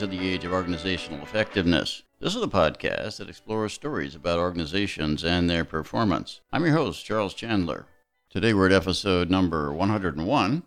to the Age of Organizational Effectiveness. This is a podcast that explores stories about organizations and their performance. I'm your host, Charles Chandler. Today we're at episode number 101,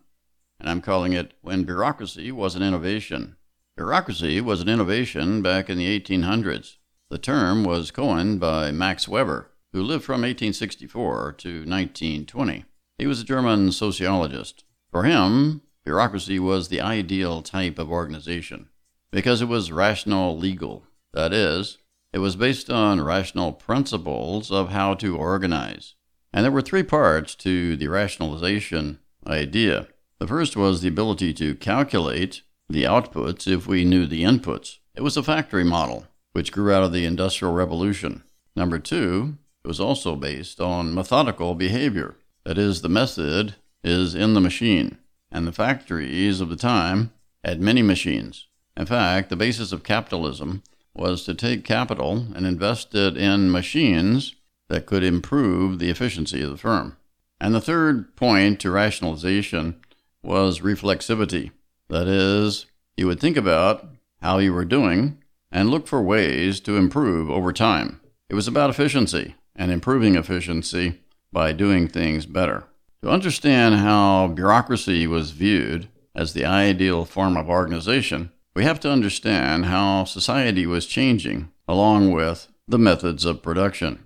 and I'm calling it When Bureaucracy Was an Innovation. Bureaucracy was an innovation back in the 1800s. The term was coined by Max Weber, who lived from 1864 to 1920. He was a German sociologist. For him, bureaucracy was the ideal type of organization because it was rational legal. That is, it was based on rational principles of how to organize. And there were three parts to the rationalization idea. The first was the ability to calculate the outputs if we knew the inputs. It was a factory model, which grew out of the Industrial Revolution. Number two, it was also based on methodical behavior. That is, the method is in the machine, and the factories of the time had many machines. In fact, the basis of capitalism was to take capital and invest it in machines that could improve the efficiency of the firm. And the third point to rationalization was reflexivity. That is, you would think about how you were doing and look for ways to improve over time. It was about efficiency and improving efficiency by doing things better. To understand how bureaucracy was viewed as the ideal form of organization, we have to understand how society was changing along with the methods of production.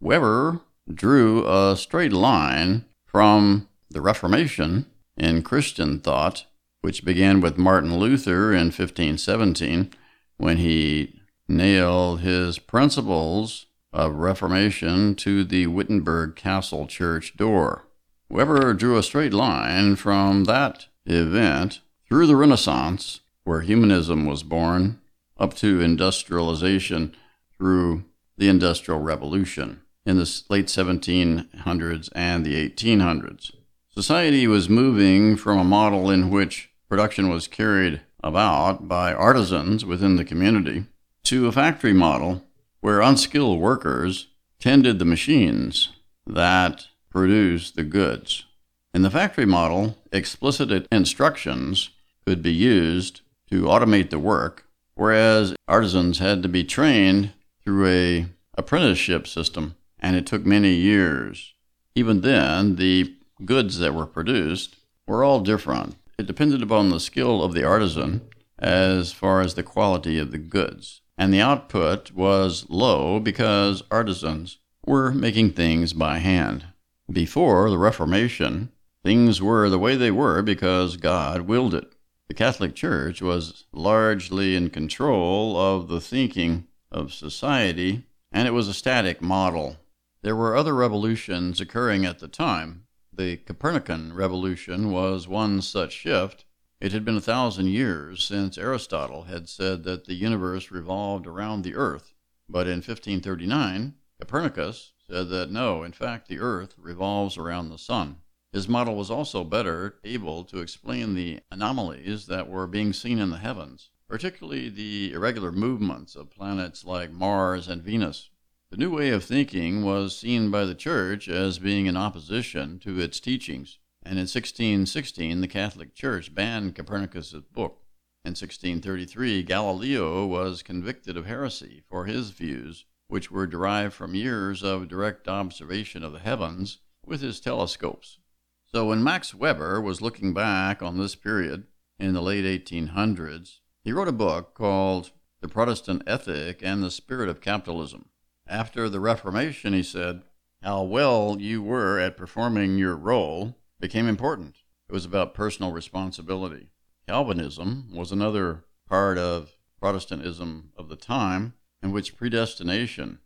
Weber drew a straight line from the Reformation in Christian thought, which began with Martin Luther in 1517 when he nailed his principles of Reformation to the Wittenberg Castle Church door. Weber drew a straight line from that event through the Renaissance, where humanism was born, up to industrialization through the Industrial Revolution in the late 1700s and the 1800s. Society was moving from a model in which production was carried about by artisans within the community to a factory model where unskilled workers tended the machines that produced the goods. In the factory model, explicit instructions could be used to automate the work, whereas artisans had to be trained through a apprenticeship system, and it took many years. Even then, the goods that were produced were all different. It depended upon the skill of the artisan as far as the quality of the goods and the output was low because artisans were making things by hand. Before the Reformation, things were the way they were because God willed it. The Catholic Church was largely in control of the thinking of society, and it was a static model. There were other revolutions occurring at the time. The Copernican revolution was one such shift, it had been a thousand years since Aristotle had said that the universe revolved around the earth, but in 1539, Copernicus said that no, in fact, the earth revolves around the sun. His model was also better able to explain the anomalies that were being seen in the heavens, particularly the irregular movements of planets like Mars and Venus. The new way of thinking was seen by the church as being in opposition to its teachings and in 1616 the Catholic Church banned Copernicus's book. In 1633, Galileo was convicted of heresy for his views, which were derived from years of direct observation of the heavens with his telescopes. So when Max Weber was looking back on this period in the late 1800s, he wrote a book called The Protestant Ethic and the Spirit of Capitalism. After the Reformation, he said, how well you were at performing your role became important. It was about personal responsibility. Calvinism was another part of Protestantism of the time in which predestination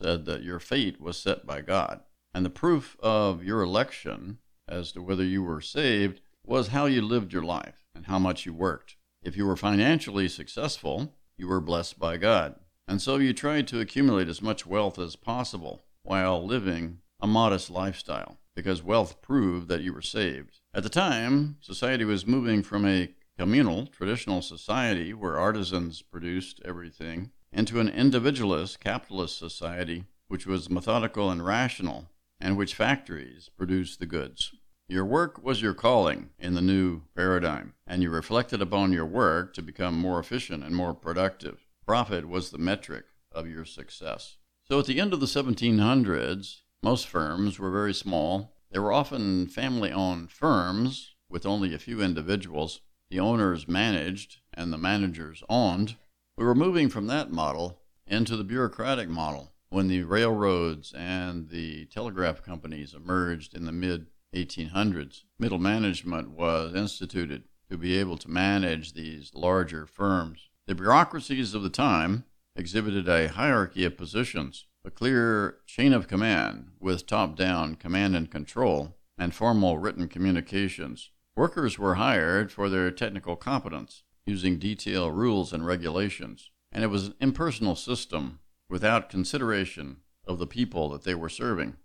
said that your fate was set by God. And the proof of your election as to whether you were saved was how you lived your life and how much you worked. If you were financially successful, you were blessed by God. And so you tried to accumulate as much wealth as possible while living a modest lifestyle because wealth proved that you were saved. At the time, society was moving from a communal, traditional society where artisans produced everything into an individualist, capitalist society which was methodical and rational, and which factories produced the goods. Your work was your calling in the new paradigm, and you reflected upon your work to become more efficient and more productive. Profit was the metric of your success. So at the end of the 1700s, most firms were very small. They were often family owned firms with only a few individuals. The owners managed and the managers owned. We were moving from that model into the bureaucratic model when the railroads and the telegraph companies emerged in the mid 1800s. Middle management was instituted to be able to manage these larger firms. The bureaucracies of the time exhibited a hierarchy of positions, a clear chain of command with top down command and control, and formal written communications. Workers were hired for their technical competence, using detailed rules and regulations, and it was an impersonal system without consideration of the people that they were serving.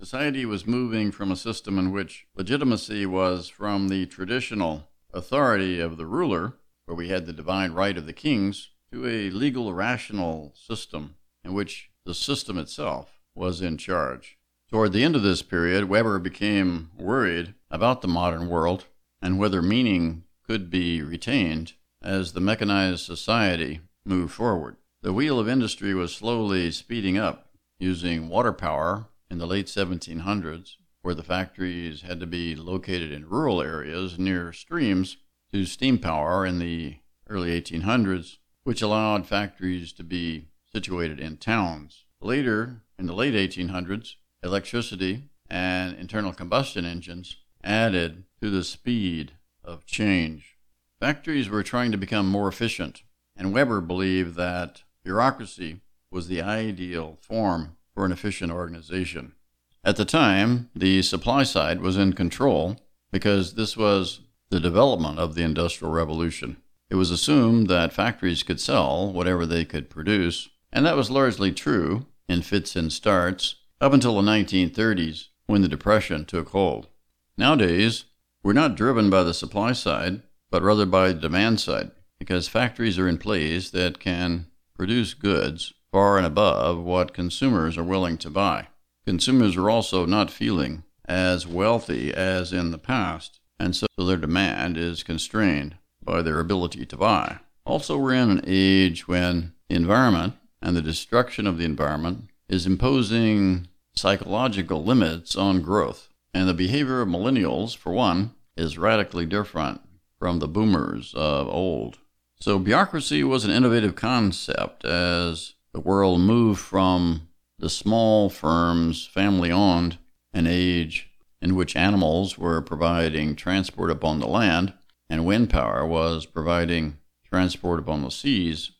Society was moving from a system in which legitimacy was from the traditional authority of the ruler, where we had the divine right of the kings, to a legal rational system in which the system itself was in charge. Toward the end of this period, Weber became worried about the modern world and whether meaning could be retained as the mechanized society moved forward. The wheel of industry was slowly speeding up, using water power in the late 1700s, where the factories had to be located in rural areas near streams, to steam power in the early 1800s, which allowed factories to be situated in towns. Later, in the late 1800s, electricity and internal combustion engines added to the speed of change. Factories were trying to become more efficient, and Weber believed that bureaucracy was the ideal form for an efficient organization. At the time, the supply side was in control because this was the development of the Industrial Revolution. It was assumed that factories could sell whatever they could produce, and that was largely true in fits and starts up until the 1930s when the Depression took hold. Nowadays, we're not driven by the supply side, but rather by the demand side, because factories are in place that can produce goods far and above what consumers are willing to buy. Consumers are also not feeling as wealthy as in the past, and so their demand is constrained by their ability to buy. Also, we're in an age when the environment and the destruction of the environment is imposing psychological limits on growth. And the behavior of millennials, for one, is radically different from the boomers of old. So, bureaucracy was an innovative concept as the world moved from the small firms, family owned, an age in which animals were providing transport upon the land and wind power was providing transport upon the seas.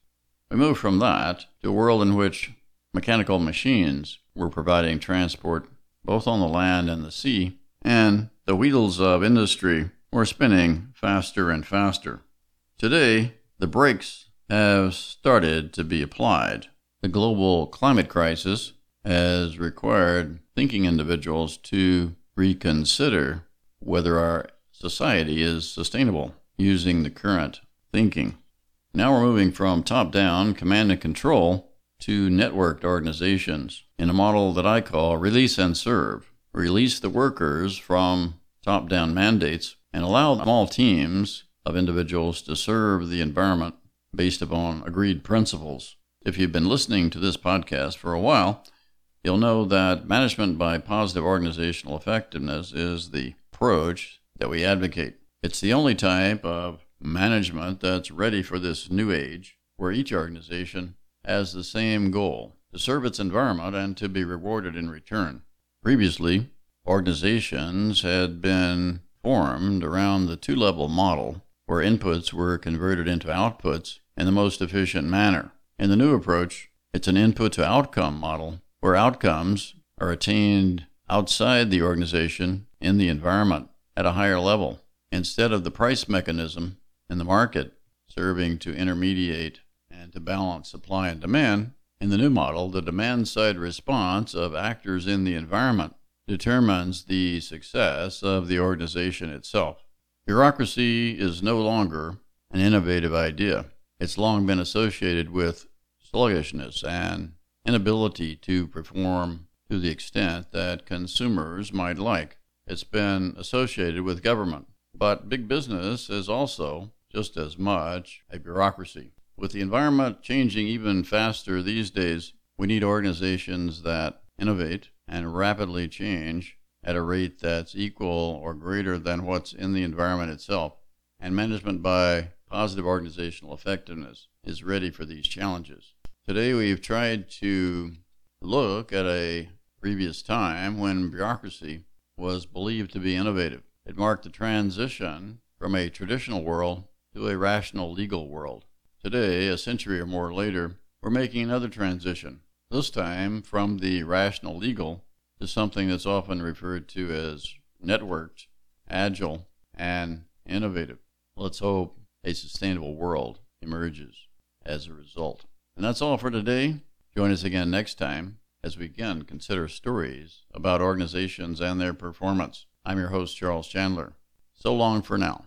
We moved from that to a world in which mechanical machines were providing transport both on the land and the sea, and the wheels of industry were spinning faster and faster. Today, the brakes have started to be applied. The global climate crisis has required thinking individuals to reconsider whether our society is sustainable using the current thinking. Now we're moving from top down command and control to networked organizations in a model that I call release and serve. Release the workers from top down mandates and allow small teams of individuals to serve the environment based upon agreed principles. If you've been listening to this podcast for a while, you'll know that management by positive organizational effectiveness is the approach that we advocate. It's the only type of management that's ready for this new age where each organization has the same goal to serve its environment and to be rewarded in return. Previously, organizations had been formed around the two level model where inputs were converted into outputs in the most efficient manner. In the new approach, it's an input to outcome model where outcomes are attained outside the organization in the environment at a higher level instead of the price mechanism in the market serving to intermediate and to balance supply and demand. In the new model, the demand side response of actors in the environment determines the success of the organization itself. Bureaucracy is no longer an innovative idea. It's long been associated with sluggishness and inability to perform to the extent that consumers might like. it's been associated with government. But big business is also just as much a bureaucracy. With the environment changing even faster these days, we need organizations that innovate and rapidly change at a rate that's equal or greater than what's in the environment itself. And management by positive organizational effectiveness is ready for these challenges. Today, we've tried to look at a previous time when bureaucracy was believed to be innovative. It marked the transition from a traditional world to a rational legal world. Today, a century or more later, we're making another transition, this time from the rational legal to something that's often referred to as networked, agile, and innovative. Let's hope a sustainable world emerges as a result. And that's all for today. Join us again next time as we again consider stories about organizations and their performance. I'm your host, Charles Chandler. So long for now.